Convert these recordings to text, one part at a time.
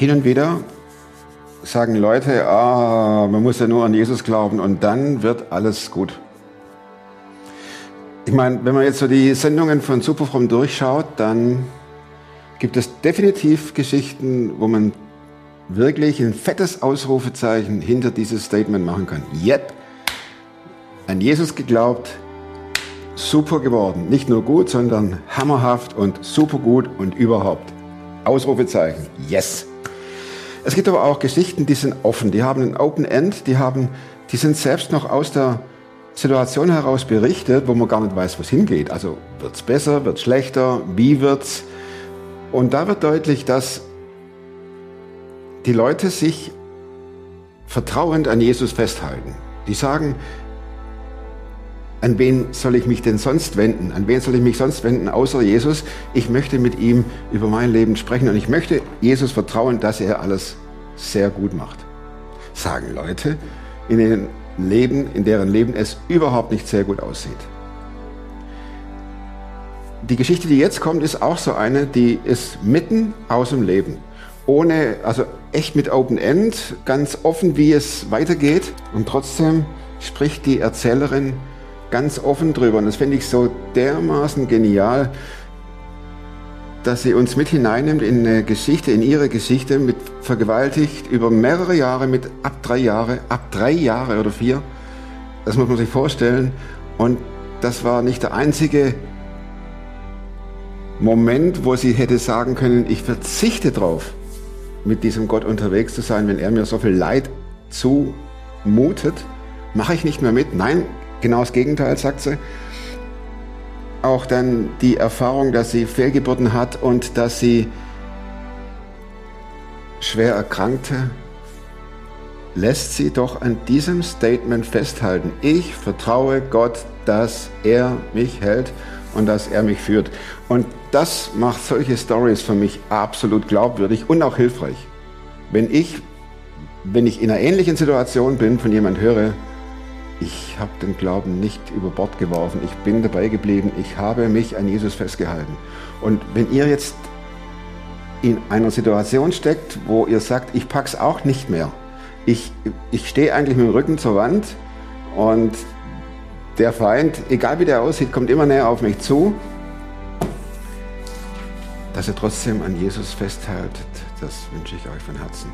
Hin und wieder sagen Leute, ah, man muss ja nur an Jesus glauben und dann wird alles gut. Ich meine, wenn man jetzt so die Sendungen von Superfrom durchschaut, dann gibt es definitiv Geschichten, wo man wirklich ein fettes Ausrufezeichen hinter dieses Statement machen kann. Yep, an Jesus geglaubt, super geworden. Nicht nur gut, sondern hammerhaft und super gut und überhaupt. Ausrufezeichen. Yes. Es gibt aber auch Geschichten, die sind offen, die haben ein Open End, die haben, die sind selbst noch aus der Situation heraus berichtet, wo man gar nicht weiß, wo es hingeht. Also wird es besser, wird es schlechter, wie wird's? Und da wird deutlich, dass die Leute sich vertrauend an Jesus festhalten. Die sagen, an wen soll ich mich denn sonst wenden? An wen soll ich mich sonst wenden außer Jesus? Ich möchte mit ihm über mein Leben sprechen und ich möchte Jesus vertrauen, dass er alles sehr gut macht. Sagen Leute, in deren Leben, in deren Leben es überhaupt nicht sehr gut aussieht. Die Geschichte, die jetzt kommt, ist auch so eine, die ist mitten aus dem Leben. Ohne, also echt mit Open End, ganz offen, wie es weitergeht. Und trotzdem spricht die Erzählerin ganz offen drüber. Und das finde ich so dermaßen genial, dass sie uns mit hineinnimmt in eine Geschichte, in ihre Geschichte, mit vergewaltigt über mehrere Jahre, mit ab drei Jahre, ab drei Jahre oder vier. Das muss man sich vorstellen. Und das war nicht der einzige Moment, wo sie hätte sagen können, ich verzichte drauf, mit diesem Gott unterwegs zu sein, wenn er mir so viel Leid zumutet, mache ich nicht mehr mit. Nein, Genau das Gegenteil, sagt sie. Auch dann die Erfahrung, dass sie Fehlgeburten hat und dass sie schwer erkrankte, lässt sie doch an diesem Statement festhalten. Ich vertraue Gott, dass er mich hält und dass er mich führt. Und das macht solche Stories für mich absolut glaubwürdig und auch hilfreich. Wenn ich, wenn ich in einer ähnlichen Situation bin, von jemand höre, ich habe den Glauben nicht über Bord geworfen. Ich bin dabei geblieben. Ich habe mich an Jesus festgehalten. Und wenn ihr jetzt in einer Situation steckt, wo ihr sagt, ich pack's auch nicht mehr. Ich, ich stehe eigentlich mit dem Rücken zur Wand und der Feind, egal wie der aussieht, kommt immer näher auf mich zu. Dass ihr trotzdem an Jesus festhaltet, das wünsche ich euch von Herzen.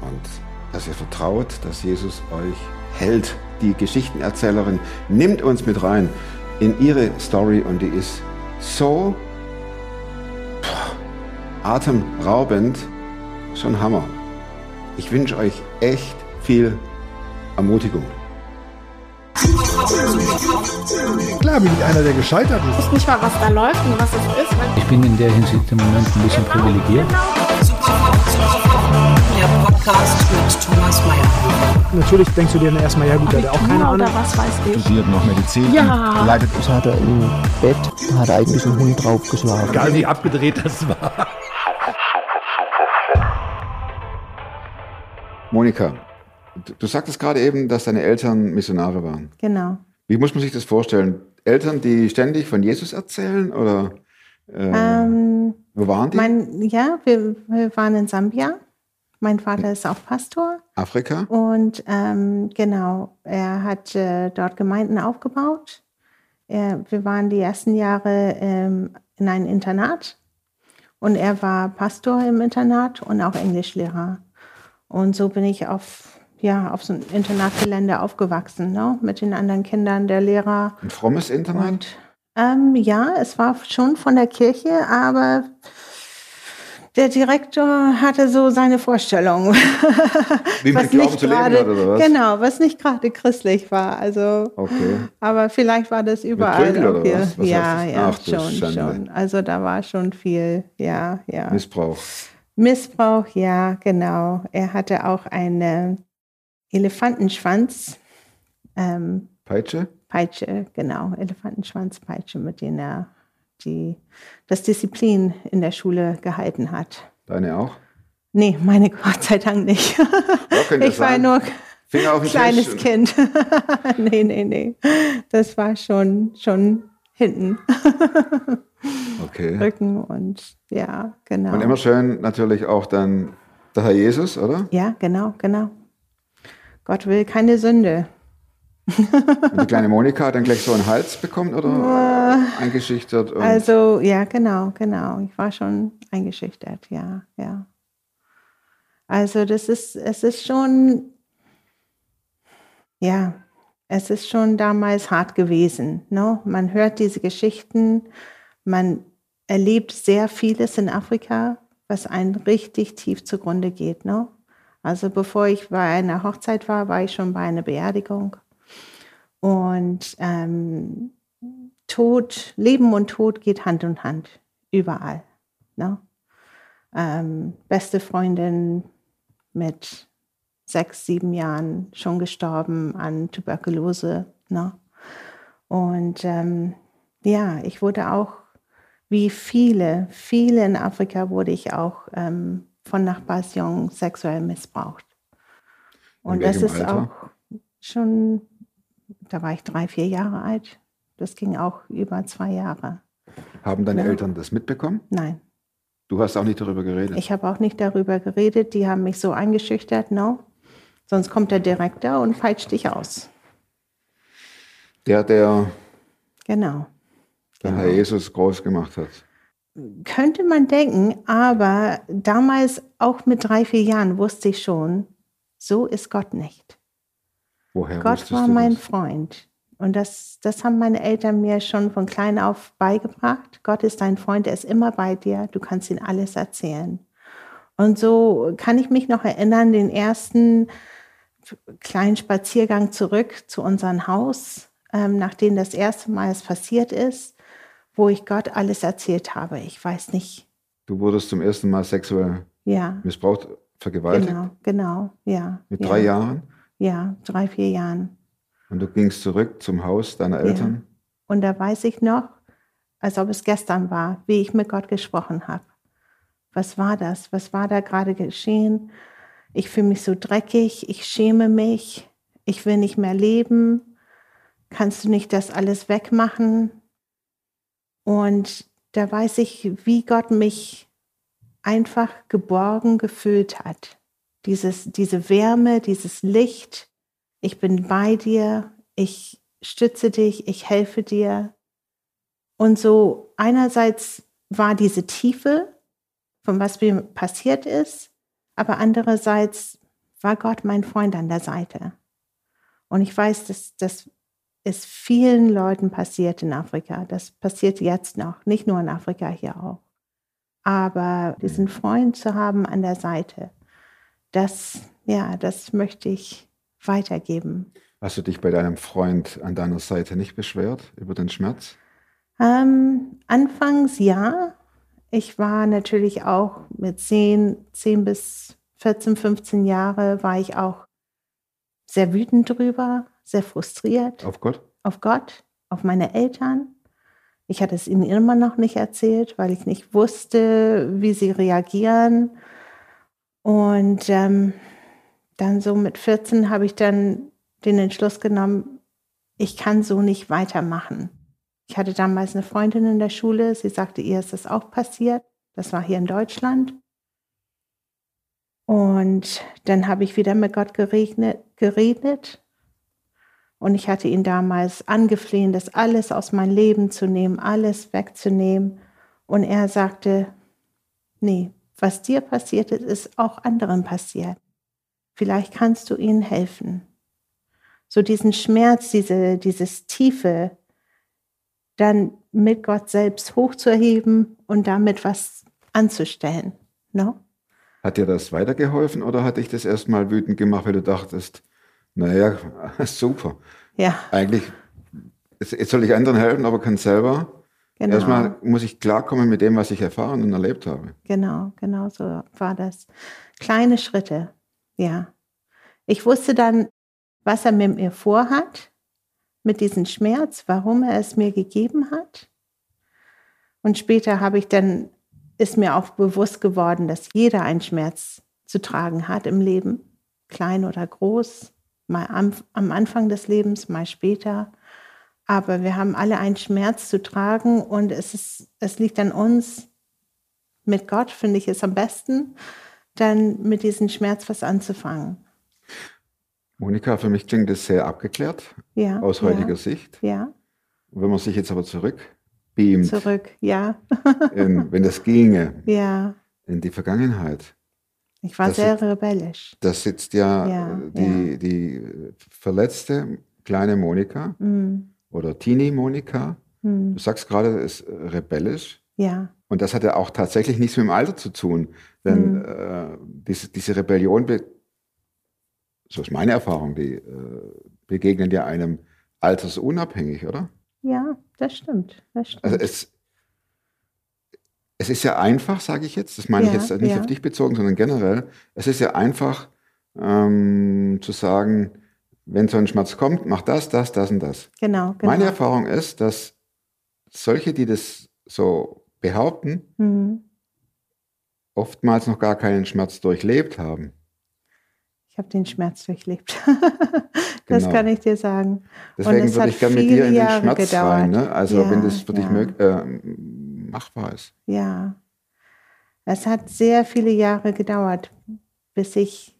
Und dass ihr vertraut, dass Jesus euch hält die Geschichtenerzählerin nimmt uns mit rein in ihre Story und die ist so atemraubend, schon Hammer. Ich wünsche euch echt viel Ermutigung. Klar bin ich einer, der gescheitert ist. Ich weiß nicht mal, was da läuft und was es ist. Ich bin in der Hinsicht im Moment ein bisschen privilegiert. Der Podcast mit Thomas Mayer. Natürlich denkst du dir dann erstmal, ja gut, hat auch keine Ahnung. Oder was weiß ich. Studiert noch Medizin. Ja. Leidet Das hat er im Bett, da hat eigentlich ein Hund draufgeschlagen. Egal wie abgedreht das war. Monika, du, du sagtest gerade eben, dass deine Eltern Missionare waren. Genau. Wie muss man sich das vorstellen? Eltern, die ständig von Jesus erzählen oder äh, Ähm, wo waren die? mein, ja, wir, wir waren in Sambia. Mein Vater ist auch Pastor. Afrika? Und ähm, genau, er hat äh, dort Gemeinden aufgebaut. Er, wir waren die ersten Jahre ähm, in einem Internat. Und er war Pastor im Internat und auch Englischlehrer. Und so bin ich auf, ja, auf so ein Internatgelände aufgewachsen, ne? mit den anderen Kindern der Lehrer. Ein frommes Internat? Und ähm, ja, es war schon von der Kirche, aber der Direktor hatte so seine Vorstellung. Wie mit Glauben leben gerade, oder was? Genau, was nicht gerade christlich war. Also, Okay. aber vielleicht war das überall. Auch oder was? Was ja, ja, Ach, schon, schon. Also da war schon viel, ja, ja. Missbrauch. Missbrauch, ja, genau. Er hatte auch einen Elefantenschwanz. Ähm, Peitsche? Peitsche, genau, Elefantenschwanzpeitsche, mit denen er die, das Disziplin in der Schule gehalten hat. Deine auch? Nee, meine Gott sei Dank nicht. könnte ich war nur Finger auf den kleines Tisch. Kind. nee, nee, nee. Das war schon, schon hinten. Okay. Rücken und ja, genau. Und immer schön natürlich auch dann Der Herr Jesus, oder? Ja, genau, genau. Gott will keine Sünde. Und die kleine Monika hat dann gleich so einen Hals bekommen oder eingeschüchtert? Und Also, ja, genau, genau. Ich war schon eingeschüchtert, ja, ja. Also, das ist, es ist schon, ja, es ist schon damals hart gewesen. Ne? Man hört diese Geschichten, man erlebt sehr vieles in Afrika, was einen richtig tief zugrunde geht. Ne? Also, bevor ich bei einer Hochzeit war, war ich schon bei einer Beerdigung. Und ähm, Tod, Leben und Tod geht Hand in Hand, überall. Ne? Ähm, beste Freundin mit sechs, sieben Jahren schon gestorben an Tuberkulose. Ne? Und ähm, ja, ich wurde auch, wie viele, viele in Afrika wurde ich auch ähm, von Nachbarsjungen sexuell missbraucht. Und das ist Alter? auch schon, da war ich drei, vier Jahre alt. Das ging auch über zwei Jahre. haben deine Ja. Eltern das mitbekommen? Nein, Du hast auch nicht darüber geredet. ich habe auch nicht darüber geredet. Die haben mich so eingeschüchtert, no. Sonst kommt der Direktor und peitscht dich aus. der, der Genau. den Herr Jesus groß gemacht hat. Könnte man denken, aber damals, auch mit drei, vier Jahren, wusste ich schon, so ist Gott nicht. Woher Gott war mein das? Freund. Und das, das haben meine Eltern mir schon von klein auf beigebracht. Gott ist dein Freund, er ist immer bei dir, du kannst ihm alles erzählen. Und so kann ich mich noch erinnern, den ersten kleinen Spaziergang zurück zu unserem Haus, ähm, nachdem das erste Mal es passiert ist, wo ich Gott alles erzählt habe. Ich weiß nicht, Du wurdest zum ersten Mal sexuell ja, missbraucht, vergewaltigt genau, genau, ja. mit ja, drei Jahren. Ja, drei, vier Jahren. Und du gingst zurück zum Haus deiner Eltern. Und da weiß ich noch, als ob es gestern war, wie ich mit Gott gesprochen habe. Was war das? Was war da gerade geschehen? Ich fühle mich so dreckig, ich schäme mich, ich will nicht mehr leben. Kannst du nicht das alles wegmachen? Und da weiß ich, wie Gott mich einfach geborgen gefühlt hat. Dieses, diese Wärme, dieses Licht. Ich bin bei dir, ich stütze dich, ich helfe dir. Und so einerseits war diese Tiefe, von was mir passiert ist, aber andererseits war Gott mein Freund an der Seite. Und ich weiß, dass das ist vielen Leuten passiert in Afrika. Das passiert jetzt noch, nicht nur in Afrika, hier auch. Aber diesen Freund zu haben an der Seite, das, ja, das möchte ich weitergeben. Hast du dich bei deinem Freund an deiner Seite nicht beschwert über den Schmerz? Ähm, anfangs ja. Ich war natürlich auch mit 10, 10 bis 14, 15 Jahre war ich auch sehr wütend drüber, sehr frustriert Auf Gott? auf Gott, auf meine Eltern. Ich hatte es ihnen immer noch nicht erzählt, weil ich nicht wusste, wie sie reagieren. Und ähm, dann so mit 14 habe ich dann den Entschluss genommen, ich kann so nicht weitermachen. Ich hatte damals eine Freundin in der Schule, sie sagte, ihr ist das auch passiert. Das war hier in Deutschland. Und dann habe ich wieder mit Gott geregnet, geredet. Und ich hatte ihn damals angefleht, das alles aus meinem Leben zu nehmen, alles wegzunehmen. Und er sagte, nee, was dir passiert ist, ist auch anderen passiert. Vielleicht kannst du ihnen helfen. So diesen Schmerz, diese, dieses Tiefe, dann mit Gott selbst hochzuheben und damit was anzustellen. No? Hat dir das weitergeholfen oder hat dich das erstmal wütend gemacht, weil du dachtest, naja, super. Ja, Eigentlich, jetzt, jetzt soll ich anderen helfen, aber kann selber. Genau. Erstmal muss ich klarkommen mit dem, was ich erfahren und erlebt habe. Genau, genau so war das. Kleine Schritte, ja. Ich wusste dann, was er mit mir vorhat, mit diesem Schmerz, warum er es mir gegeben hat. Und später habe ich dann, ist mir auch bewusst geworden, dass jeder einen Schmerz zu tragen hat im Leben, klein oder groß, mal am, am Anfang des Lebens, mal später. Aber wir haben alle einen Schmerz zu tragen und es, ist, es liegt an uns, mit Gott finde ich es am besten, dann mit diesem Schmerz was anzufangen. Monika, für mich klingt das sehr abgeklärt Ja. aus heutiger ja, Sicht. Ja, wenn man sich jetzt aber zurückbeamt, zurück. Ja, in, wenn das ginge, ja. in die Vergangenheit, Ich war sehr ist- rebellisch. da sitzt ja, Ja, die, die verletzte kleine Monika Mm, oder Teenie Monika. mm, Du sagst gerade, es ist rebellisch. ja, Und das hat ja auch tatsächlich nichts mit dem Alter zu tun. Denn Mhm. äh, diese, diese Rebellion, be so ist meine Erfahrung, die äh, begegnen ja einem altersunabhängig, oder? ja, das stimmt. Das stimmt. Also es, es ist ja einfach, sage ich jetzt, das meine ich Ja, jetzt nicht ja. auf dich bezogen, sondern generell, es ist ja einfach ähm, zu sagen, wenn so ein Schmerz kommt, mach das, das, das und das. genau, genau. Meine Erfahrung ist, dass solche, die das so behaupten, Mm. oftmals noch gar keinen Schmerz durchlebt haben. Ich habe den Schmerz durchlebt. das Genau. kann ich dir sagen. Deswegen es würde ich gerne mit dir in den Schmerz gedauert. rein. Ne? Also Ja, wenn das für dich ja. mög äh, machbar ist. Ja. Es hat sehr viele Jahre gedauert, bis ich,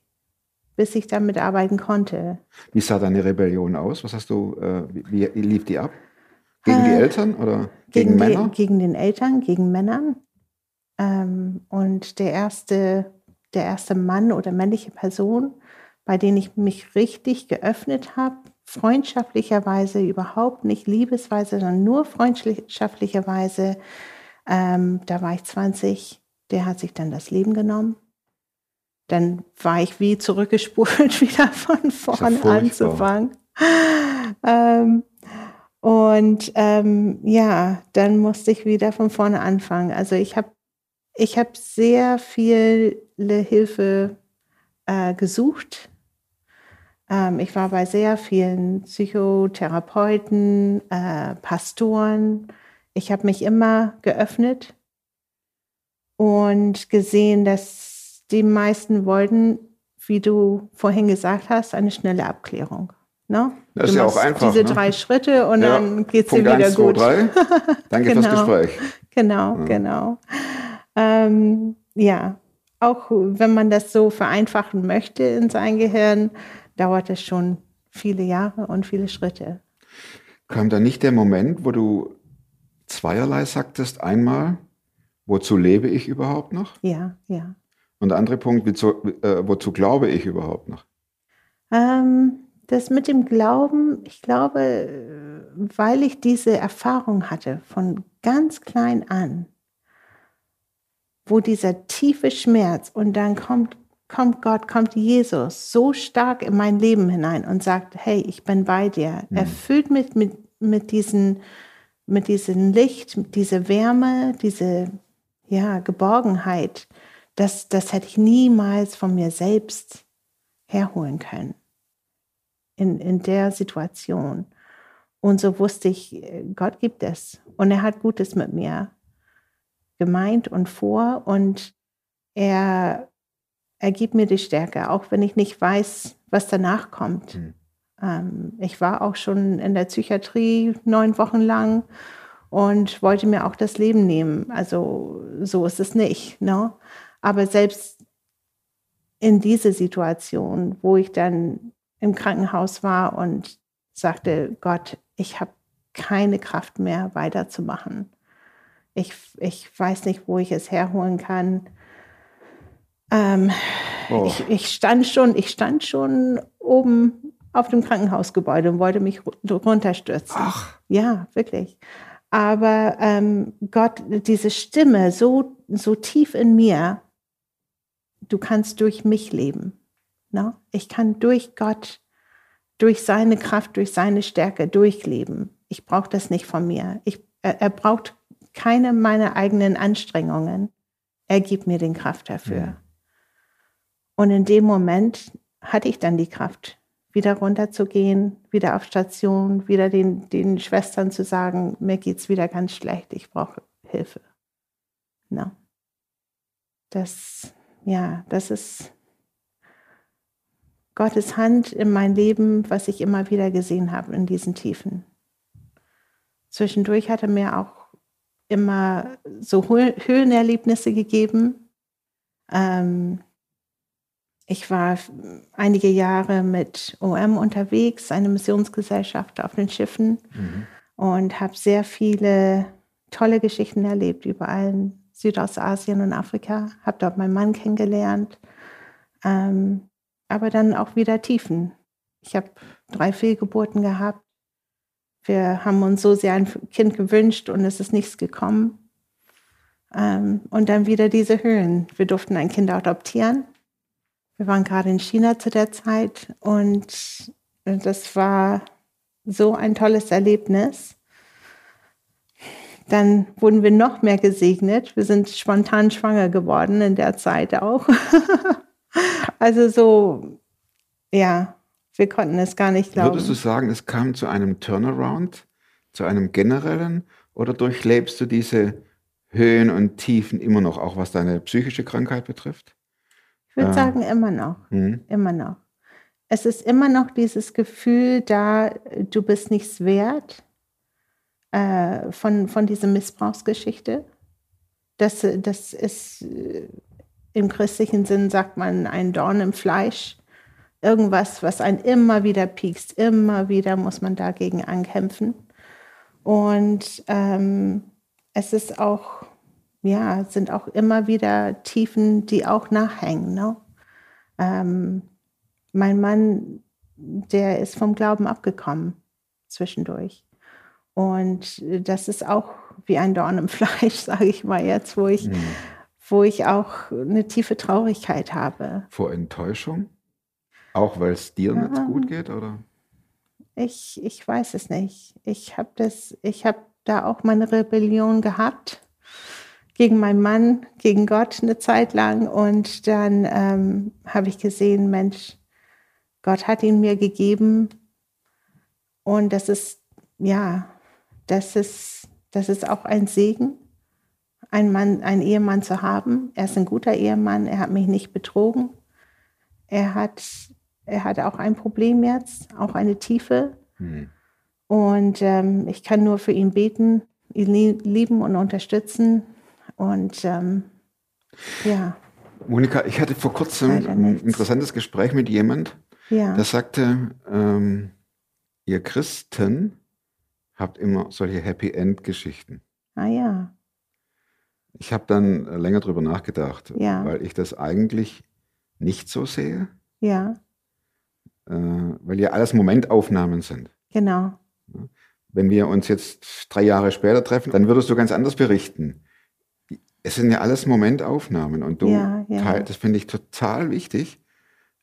bis ich damit arbeiten konnte. Wie sah deine Rebellion aus? Was hast du, äh, wie, wie lief die ab? Gegen die Äh, Eltern oder gegen, die, Männer? gegen den Eltern, gegen Männern. Ähm, und der erste, der erste Mann oder männliche Person, bei dem ich mich richtig geöffnet habe, freundschaftlicherweise, überhaupt nicht liebesweise, sondern nur freundschaftlicherweise, ähm, da war ich 20, der hat sich dann das Leben genommen. Dann war ich wie zurückgespult, wieder von vorne furchtbar. anzufangen. Ähm, und ähm, ja, dann musste ich wieder von vorne anfangen. Also ich habe ich hab sehr viele Hilfe äh, gesucht. Ähm, ich war bei sehr vielen Psychotherapeuten, äh, Pastoren. Ich habe mich immer geöffnet und gesehen, dass die meisten wollten, wie du vorhin gesagt hast, eine schnelle Abklärung. Ne? Das ist du ja auch einfach, Diese ne? drei Schritte und Ja, dann geht es dir wieder 1, 2, gut. 3. Danke fürs Genau. Gespräch. Genau, Ja. genau. Ähm, ja, auch wenn man das so vereinfachen möchte in sein Gehirn, dauert es schon viele Jahre und viele Schritte. Kam da nicht der Moment, wo du zweierlei sagtest? Einmal, wozu lebe ich überhaupt noch? Ja, ja. Und der andere Punkt, wozu, äh, wozu glaube ich überhaupt noch? Ähm, das mit dem Glauben, ich glaube, weil ich diese Erfahrung hatte von ganz klein an, wo dieser tiefe Schmerz und dann kommt, kommt Gott, kommt Jesus so stark in mein Leben hinein und sagt, hey, ich bin bei dir. Erfüllt mit, mit, mit, diesen, mit diesem Licht, mit dieser Wärme, diese ja, Geborgenheit. Das, das hätte ich niemals von mir selbst herholen können in, in der Situation. Und so wusste ich, Gott gibt es. Und er hat Gutes mit mir gemeint und vor. Und er, er gibt mir die Stärke, auch wenn ich nicht weiß, was danach kommt. Mhm. Ähm, ich war auch schon in der Psychiatrie neun Wochen lang und wollte mir auch das Leben nehmen. Also so ist es nicht. Ne? Aber selbst in diese Situation, wo ich dann im Krankenhaus war und sagte, Gott, ich habe keine Kraft mehr weiterzumachen. Ich, ich weiß nicht, wo ich es herholen kann. Ähm, Oh. ich, ich, stand schon, ich stand schon oben auf dem Krankenhausgebäude und wollte mich ru- runterstürzen. Ach, Ja, wirklich. Aber ähm, Gott, diese Stimme so, so tief in mir, du kannst durch mich leben. Ne? Ich kann durch Gott, durch seine Kraft, durch seine Stärke durchleben. Ich brauche das nicht von mir. Ich, er, er braucht keine meiner eigenen Anstrengungen. Er gibt mir den Kraft dafür. Mhm. Und in dem Moment hatte ich dann die Kraft, wieder runterzugehen, wieder auf Station, wieder den, den Schwestern zu sagen, mir geht's wieder ganz schlecht, ich brauche Hilfe. No. Das, ja, das ist Gottes Hand in mein Leben, was ich immer wieder gesehen habe in diesen Tiefen. Zwischendurch hat er mir auch immer so Hö- Höhenerlebnisse gegeben. Ähm, ich war einige Jahre mit OM unterwegs, eine Missionsgesellschaft auf den Schiffen und habe sehr viele tolle Geschichten erlebt, überall in Südostasien und Afrika. Habe dort meinen Mann kennengelernt, ähm, aber dann auch wieder Tiefen. Ich habe drei Fehlgeburten gehabt. Wir haben uns so sehr ein Kind gewünscht und es ist nichts gekommen. Ähm, und dann wieder diese Höhen. Wir durften ein Kind adoptieren. Wir waren gerade in China zu der Zeit und das war so ein tolles Erlebnis. Dann wurden wir noch mehr gesegnet. Wir sind spontan schwanger geworden in der Zeit auch. also so, ja, wir konnten es gar nicht glauben. Würdest du sagen, es kam zu einem Turnaround, zu einem generellen, oder durchlebst du diese Höhen und Tiefen immer noch, auch was deine psychische Krankheit betrifft? Ich würde Ah. sagen, immer noch. Hm? Immer noch. Es ist immer noch dieses Gefühl da, du bist nichts wert äh, von, von dieser Missbrauchsgeschichte. Das, das ist äh, im christlichen Sinn, sagt man, ein Dorn im Fleisch. Irgendwas, was einen immer wieder piekst. Immer wieder muss man dagegen ankämpfen. Und ähm, es ist auch, ja, sind auch immer wieder Tiefen, die auch nachhängen. Ne? Ähm, mein Mann, der ist vom Glauben abgekommen zwischendurch. Und das ist auch wie ein Dorn im Fleisch, sage ich mal jetzt, wo ich, Hm. wo ich auch eine tiefe Traurigkeit habe. Vor Enttäuschung? Auch weil es dir nicht Ja. gut geht, oder? Ich, ich weiß es nicht. Ich habe das, ich habe da auch meine Rebellion gehabt gegen meinen Mann, gegen Gott eine Zeit lang. Und dann ähm, habe ich gesehen, Mensch, Gott hat ihn mir gegeben. Und das ist, ja, das ist, das ist auch ein Segen, einen Mann, einen Ehemann zu haben. Er ist ein guter Ehemann, er hat mich nicht betrogen. Er hat, er hat auch ein Problem jetzt, auch eine Tiefe. Hm. Und ähm, ich kann nur für ihn beten, ihn lie- lieben und unterstützen. Und ähm, ja, Monika, ich hatte vor kurzem ein interessantes Gespräch mit jemand, ja, der sagte, ähm, ihr Christen habt immer solche Happy End Geschichten. ah ja, Ich habe dann äh, länger drüber nachgedacht, Ja. weil ich das eigentlich nicht so sehe, ja, äh, weil ja alles Momentaufnahmen sind. genau, Wenn wir uns jetzt drei Jahre später treffen, dann würdest du ganz anders berichten. Es sind ja alles Momentaufnahmen und du, Ja, ja. teil- das finde ich total wichtig,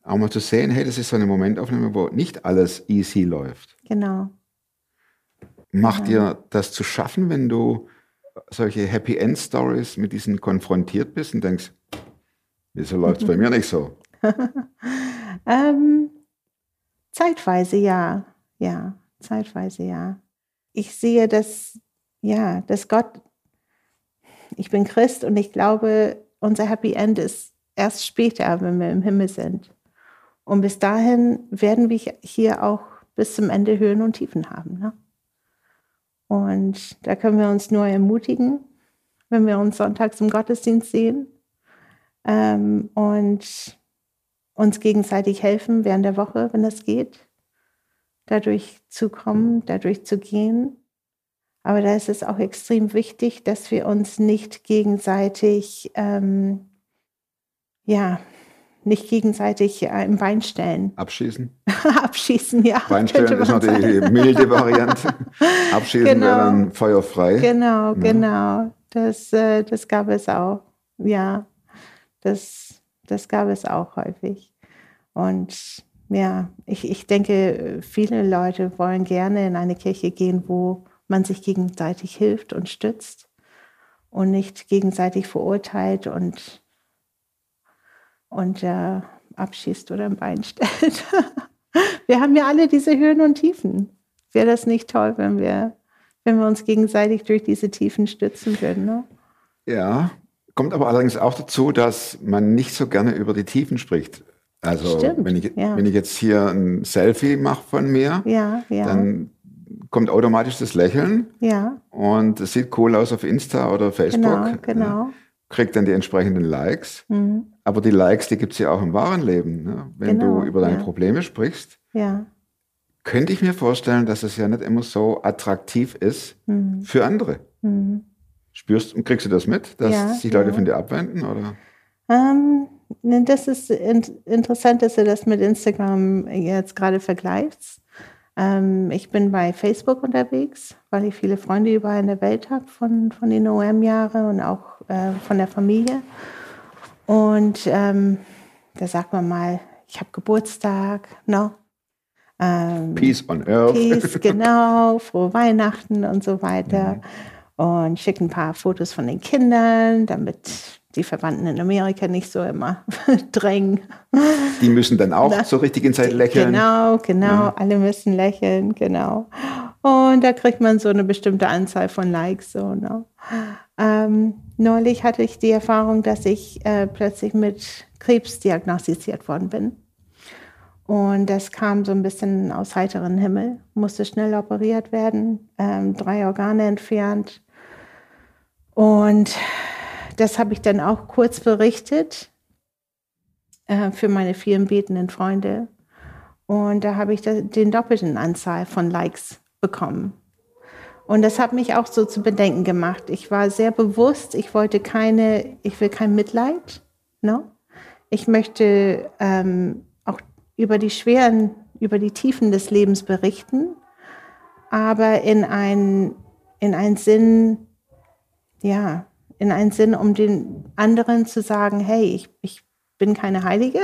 auch mal zu sehen, hey, das ist so eine Momentaufnahme, wo nicht alles easy läuft. genau. Macht dir das zu schaffen, wenn du solche Happy End Stories mit diesen konfrontiert bist und denkst, wieso läuft es bei mir nicht so? Ähm, zeitweise ja, ja, zeitweise ja. Ich sehe, dass, ja, dass Gott, ich bin Christ und ich glaube, unser Happy End ist erst später, wenn wir im Himmel sind. Und bis dahin werden wir hier auch bis zum Ende Höhen und Tiefen haben. Ne? Und da können wir uns nur ermutigen, wenn wir uns sonntags im Gottesdienst sehen ähm, und uns gegenseitig helfen während der Woche, wenn das geht, dadurch zu kommen, dadurch zu gehen. Aber da ist es auch extrem wichtig, dass wir uns nicht gegenseitig, ähm, ja, nicht gegenseitig äh, im Bein stellen. Abschießen? Abschießen, ja. Beinstellen könnte ist noch die sagen. milde Variante. Abschießen Genau. wäre dann feuerfrei. Genau, Ja. genau. Das, äh, das gab es auch. Ja, das, das gab es auch häufig. Und ja, ich, ich denke, viele Leute wollen gerne in eine Kirche gehen, wo man sich gegenseitig hilft und stützt und nicht gegenseitig verurteilt und, und äh, abschießt oder im Bein stellt. wir haben ja alle diese Höhen und Tiefen. Wäre das nicht toll, wenn wir, wenn wir uns gegenseitig durch diese Tiefen stützen würden? Ne? Ja, kommt aber allerdings auch dazu, dass man nicht so gerne über die Tiefen spricht. Also Stimmt, wenn ich, ja. wenn ich jetzt hier ein Selfie mache von mir, Ja, ja, dann kommt automatisch das Lächeln ja, und es sieht cool aus auf Insta oder Facebook. genau, genau. Kriegt dann die entsprechenden Likes. Mhm. Aber die Likes, die gibt es ja auch im wahren Leben. Ne? Wenn Genau, du über deine ja. Probleme sprichst, Ja. könnte ich mir vorstellen, dass es ja nicht immer so attraktiv ist Mhm. für andere. Mhm. Spürst und kriegst du das mit, dass Ja, sich Leute von dir abwenden? Oder? Ähm, ne, das ist in, interessant, dass du das mit Instagram jetzt gerade vergleichst. Ähm, ich bin bei Facebook unterwegs, weil ich viele Freunde überall in der Welt habe von, von den OM-Jahren und auch äh, von der Familie. Und ähm, da sagt man mal, ich habe Geburtstag, no? Ähm, Peace on Earth. Peace, genau, frohe Weihnachten und so weiter. Und schicke ein paar Fotos von den Kindern, damit die Verwandten in Amerika nicht so immer drängen. Die müssen dann auch Na, zur richtigen Zeit lächeln. Genau, genau, alle müssen lächeln, genau. Und da kriegt man so eine bestimmte Anzahl von Likes. So, ne? ähm, neulich hatte ich die Erfahrung, dass ich äh, plötzlich mit Krebs diagnostiziert worden bin. Und das kam so ein bisschen aus heiteren Himmel, musste schnell operiert werden, ähm, drei Organe entfernt. Und das habe ich dann auch kurz berichtet äh, für meine vielen betenden Freunde. Und da habe ich den doppelten Anzahl von Likes bekommen. Und das hat mich auch so zu bedenken gemacht. Ich war sehr bewusst, ich wollte keine, ich will kein Mitleid. Ne? Ich möchte ähm, auch über die schweren, über die Tiefen des Lebens berichten, aber in einen, in einen Sinn, ja, in einen Sinn, um den anderen zu sagen, hey, ich, ich bin keine Heilige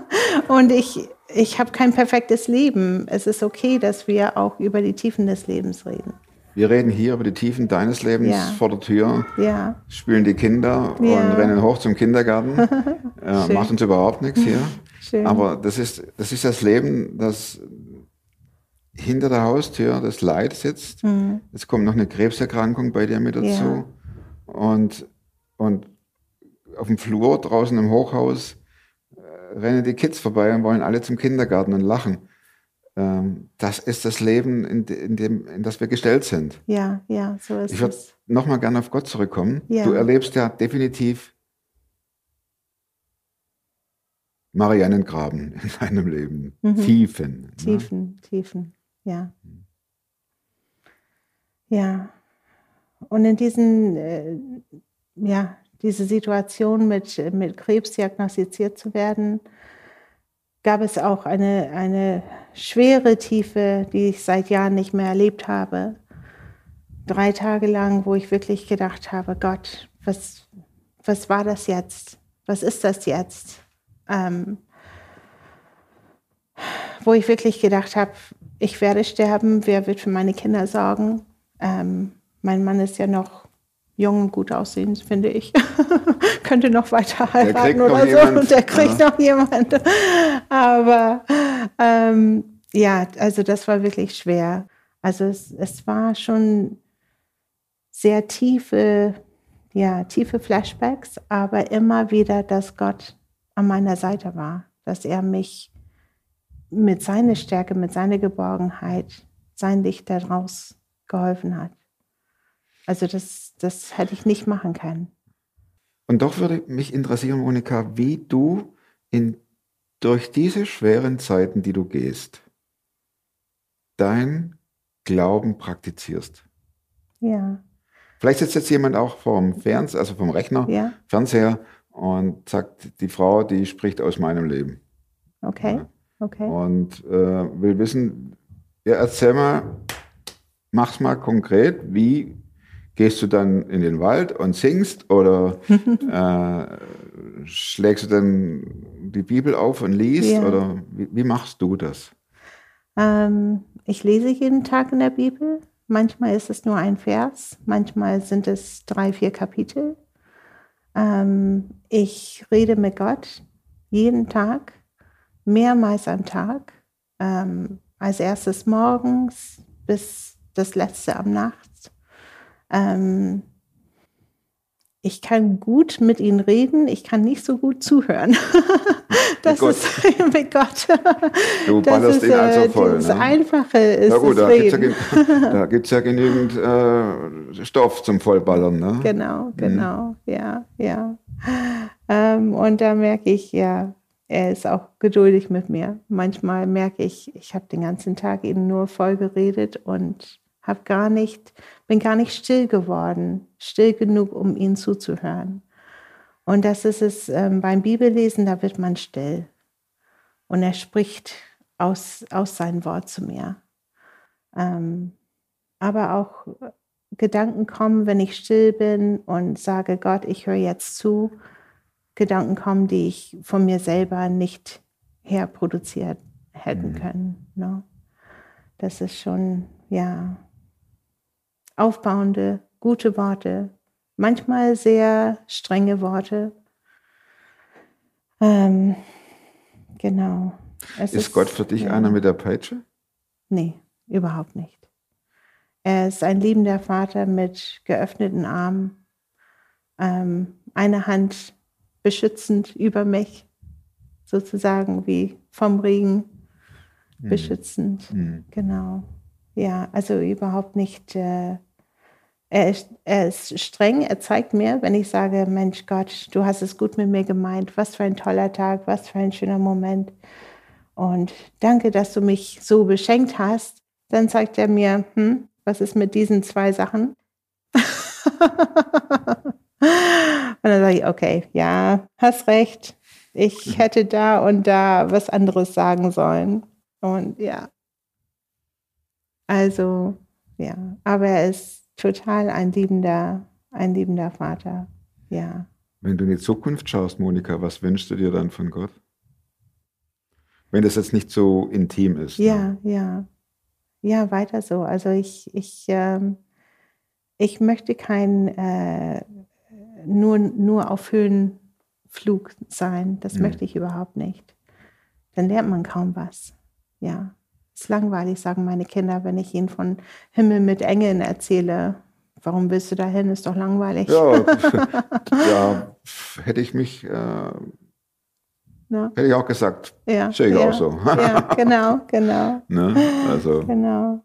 und ich, ich habe kein perfektes Leben. Es ist okay, dass wir auch über die Tiefen des Lebens reden. Wir reden hier über die Tiefen deines Lebens Ja. vor der Tür, Ja, spülen die Kinder Ja. und rennen hoch zum Kindergarten. äh, macht uns überhaupt nichts hier. schön. Aber das ist, das ist das Leben, das hinter der Haustür das Leid sitzt. Mhm. Es kommt noch eine Krebserkrankung bei dir mit dazu. Und, und auf dem Flur draußen im Hochhaus äh, rennen die Kids vorbei und wollen alle zum Kindergarten und lachen. Ähm, das ist das Leben, in, in, dem, in das wir gestellt sind. ja, ja, so ist Ich würde es. nochmal gerne auf Gott zurückkommen. Ja. Du erlebst ja definitiv Mariannengraben in deinem Leben. Mhm. Tiefen. Ne? Tiefen, Tiefen, ja. Ja. Und in diesen, äh, ja, diese Situation mit, mit Krebs diagnostiziert zu werden, gab es auch eine, eine schwere Tiefe, die ich seit Jahren nicht mehr erlebt habe. Drei Tage lang, wo ich wirklich gedacht habe, Gott, was, was war das jetzt? Was ist das jetzt? Ähm, wo ich wirklich gedacht habe, ich werde sterben, wer wird für meine Kinder sorgen? Ähm, mein Mann ist ja noch jung und gut aussehend, finde ich. Könnte noch weiter heiraten oder so jemand. und der kriegt Ja. noch jemand. Aber ähm, ja, also das war wirklich schwer. Also es, es war schon sehr tiefe, ja, tiefe Flashbacks, aber immer wieder, dass Gott an meiner Seite war, dass er mich mit seiner Stärke, mit seiner Geborgenheit, sein Licht daraus geholfen hat. Also das, das hätte ich nicht machen können. Und doch würde mich interessieren, Monika, wie du in, durch diese schweren Zeiten, die du gehst, dein Glauben praktizierst. Ja, Vielleicht sitzt jetzt jemand auch vom Fernseher, also vom Rechner, ja, Fernseher und sagt, die Frau, die spricht aus meinem Leben. okay, Ja. okay. Und äh, will wissen, ja, erzähl mal, mach's mal konkret, wie gehst du dann in den Wald und singst oder äh, schlägst du dann die Bibel auf und liest Ja. oder wie, wie machst du das? Ähm, ich lese jeden Tag in der Bibel. Manchmal ist es nur ein Vers, manchmal sind es drei, vier Kapitel. Ähm, ich rede mit Gott jeden Tag, mehrmals am Tag. Ähm, als erstes morgens bis das letzte am Nacht. Ähm, ich kann gut mit ihnen reden, ich kann nicht so gut zuhören. das Gott. ist mit Gott. Du Das ballerst ist, ihn also äh, voll. Das Ne? Einfache ist Na gut, das da ja, gen- da gibt's ja genügend äh, Stoff zum Vollballern. Ne? Genau, genau, ja, ja. ähm, und da merke ich, ja, er ist auch geduldig mit mir. Manchmal merke ich, ich habe den ganzen Tag eben nur voll geredet und habe gar nicht, bin gar nicht still geworden, still genug, um ihm zuzuhören. Und das ist es ähm, beim Bibellesen, da wird man still. Und er spricht aus, aus sein Wort zu mir. Ähm, aber auch Gedanken kommen, wenn ich still bin und sage, Gott, ich höre jetzt zu. Gedanken kommen, die ich von mir selber nicht herproduziert hätten Mhm. können. Ne? Das ist schon, ja, aufbauende, gute Worte, manchmal sehr strenge Worte. Ähm, genau. Es Ist Gott für dich ja. einer mit der Peitsche? Nee, überhaupt nicht. Er ist ein liebender Vater mit geöffneten Armen, ähm, eine Hand beschützend über mich, sozusagen wie vom Regen beschützend. Mhm. Genau. Ja, also überhaupt nicht. Äh, er, ist, er ist streng, er zeigt mir, wenn ich sage, Mensch Gott, du hast es gut mit mir gemeint, was für ein toller Tag, was für ein schöner Moment. Und danke, dass du mich so beschenkt hast. Dann zeigt er mir, hm, was ist mit diesen zwei Sachen? und dann sage ich, okay, ja, hast recht. Ich hätte da und da was anderes sagen sollen. Und ja. Also, ja, aber er ist total ein liebender, ein liebender Vater. Ja. Wenn du in die Zukunft schaust, Monika, was wünschst du dir dann von Gott? Wenn das jetzt nicht so intim ist. Ja, ja. Ja, weiter so. Also ich, ich, ähm, ich möchte kein äh, nur, nur auf Höhenflug sein. Das Mhm. möchte ich überhaupt nicht. Dann lernt man kaum was. Ja. Ist langweilig, sagen meine Kinder, wenn ich ihnen von Himmel mit Engeln erzähle. Warum willst du dahin? Ist doch langweilig. Ja, ja hätte ich mich, äh, hätte ich auch gesagt, Ja, sehe ich ja, auch so. ja, genau, genau, ne? Also, genau.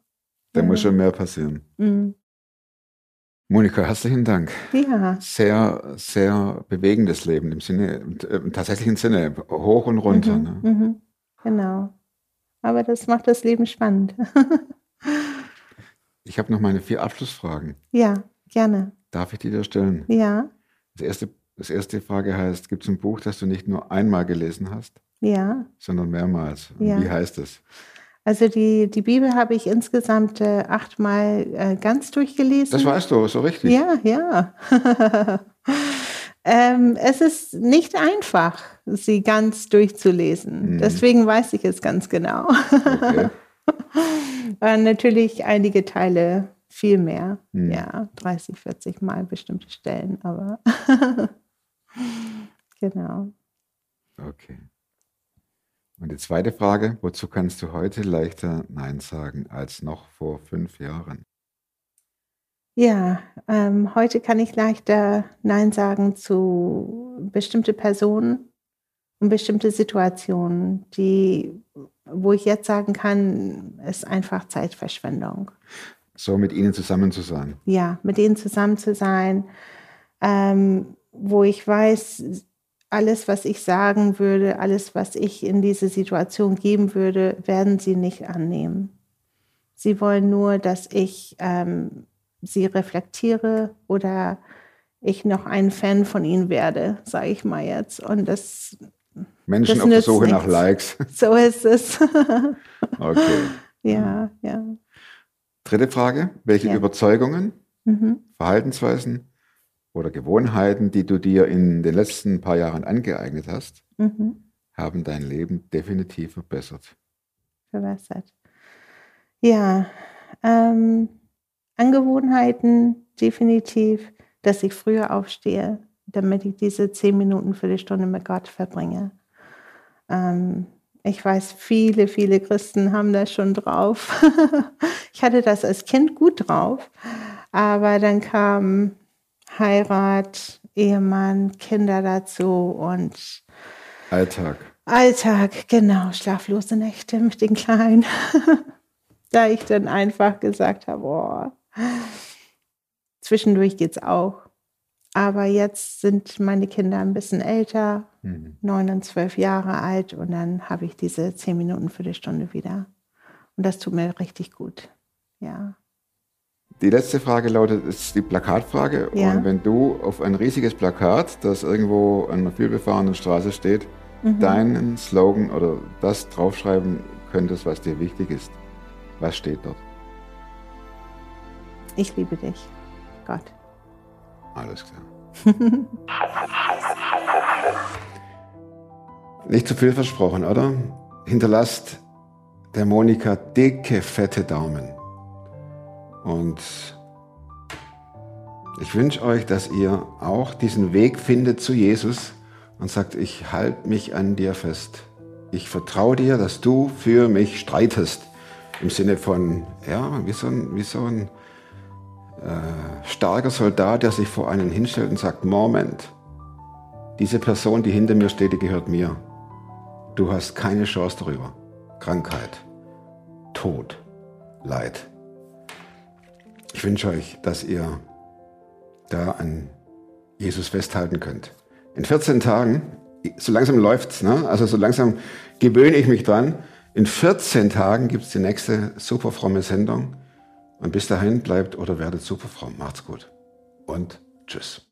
da ja. muss schon mehr passieren. Mm. Monika, herzlichen Dank. Ja, Sehr, sehr bewegendes Leben im Sinne, im tatsächlichen Sinne, hoch und runter. Mhm, Ne? mhm, genau. Aber das macht das Leben spannend. Ich habe noch meine vier Abschlussfragen. ja, gerne. Darf ich die dir stellen? Ja, Das erste, das erste Frage heißt, gibt es ein Buch, das du nicht nur einmal gelesen hast, ja. sondern mehrmals? Ja. Wie heißt es? Also die, die Bibel habe ich insgesamt äh, achtmal äh, ganz durchgelesen. Das weißt du, so richtig. Ja, ja. ähm, es ist nicht einfach, sie ganz durchzulesen. Mhm. Deswegen weiß ich es ganz genau. Okay. Natürlich einige Teile viel mehr. Mhm. Ja, 30, 40 Mal bestimmte Stellen, aber genau. Okay. Und die zweite Frage, wozu kannst du heute leichter Nein sagen als noch vor fünf Jahren? Ja, ähm, heute kann ich leichter Nein sagen zu bestimmte Personen und bestimmte Situationen, die, wo ich jetzt sagen kann, ist einfach Zeitverschwendung. So mit ihnen zusammen zu sein. Ja, mit denen zusammen zu sein, ähm, wo ich weiß, alles, was ich sagen würde, alles, was ich in diese Situation geben würde, werden sie nicht annehmen. Sie wollen nur, dass ich ähm, sie reflektiere oder ich noch ein Fan von ihnen werde, sage ich mal jetzt. Und das, Menschen Das auf der Suche nach nichts. Likes. so ist es. Okay. ja, ja. Dritte Frage, welche Ja. Überzeugungen, Mhm. Verhaltensweisen oder Gewohnheiten, die du dir in den letzten paar Jahren angeeignet hast, Mhm. haben dein Leben definitiv verbessert? verbessert. Ja, ähm, Angewohnheiten definitiv, dass ich früher aufstehe, damit ich diese zehn Minuten, Viertelstunde mit Gott verbringe. Ähm, ich weiß, viele, viele Christen haben das schon drauf. ich hatte das als Kind gut drauf, aber dann kam Heirat, Ehemann, Kinder dazu und Alltag. Alltag, genau, schlaflose Nächte mit den Kleinen. da ich dann einfach gesagt habe, boah, zwischendurch geht's auch. Aber jetzt sind meine Kinder ein bisschen älter, Mhm. neun und zwölf Jahre alt, und dann habe ich diese zehn Minuten für die Stunde wieder. Und das tut mir richtig gut. Ja. Die letzte Frage lautet, ist die Plakatfrage. Ja. Und wenn du auf ein riesiges Plakat, das irgendwo an einer vielbefahrenen Straße steht, Mhm. deinen Slogan oder das draufschreiben könntest, was dir wichtig ist, was steht dort? Ich liebe dich, Gott. Alles klar. Nicht zu viel versprochen, oder? Hinterlasst der Monika dicke, fette Daumen. Und ich wünsche euch, dass ihr auch diesen Weg findet zu Jesus und sagt, ich halte mich an dir fest. Ich vertraue dir, dass du für mich streitest. Im Sinne von, ja, wie so ein, wie so ein starker Soldat, der sich vor einen hinstellt und sagt, Moment, diese Person, die hinter mir steht, die gehört mir. Du hast keine Chance darüber. Krankheit, Tod, Leid. Ich wünsche euch, dass ihr da an Jesus festhalten könnt. In 14 Tagen, so langsam läuft's, ne? also so langsam gewöhne ich mich dran. In 14 Tagen gibt's die nächste super fromme Sendung. Und bis dahin bleibt oder werdet super fromm. Macht's gut. Und tschüss.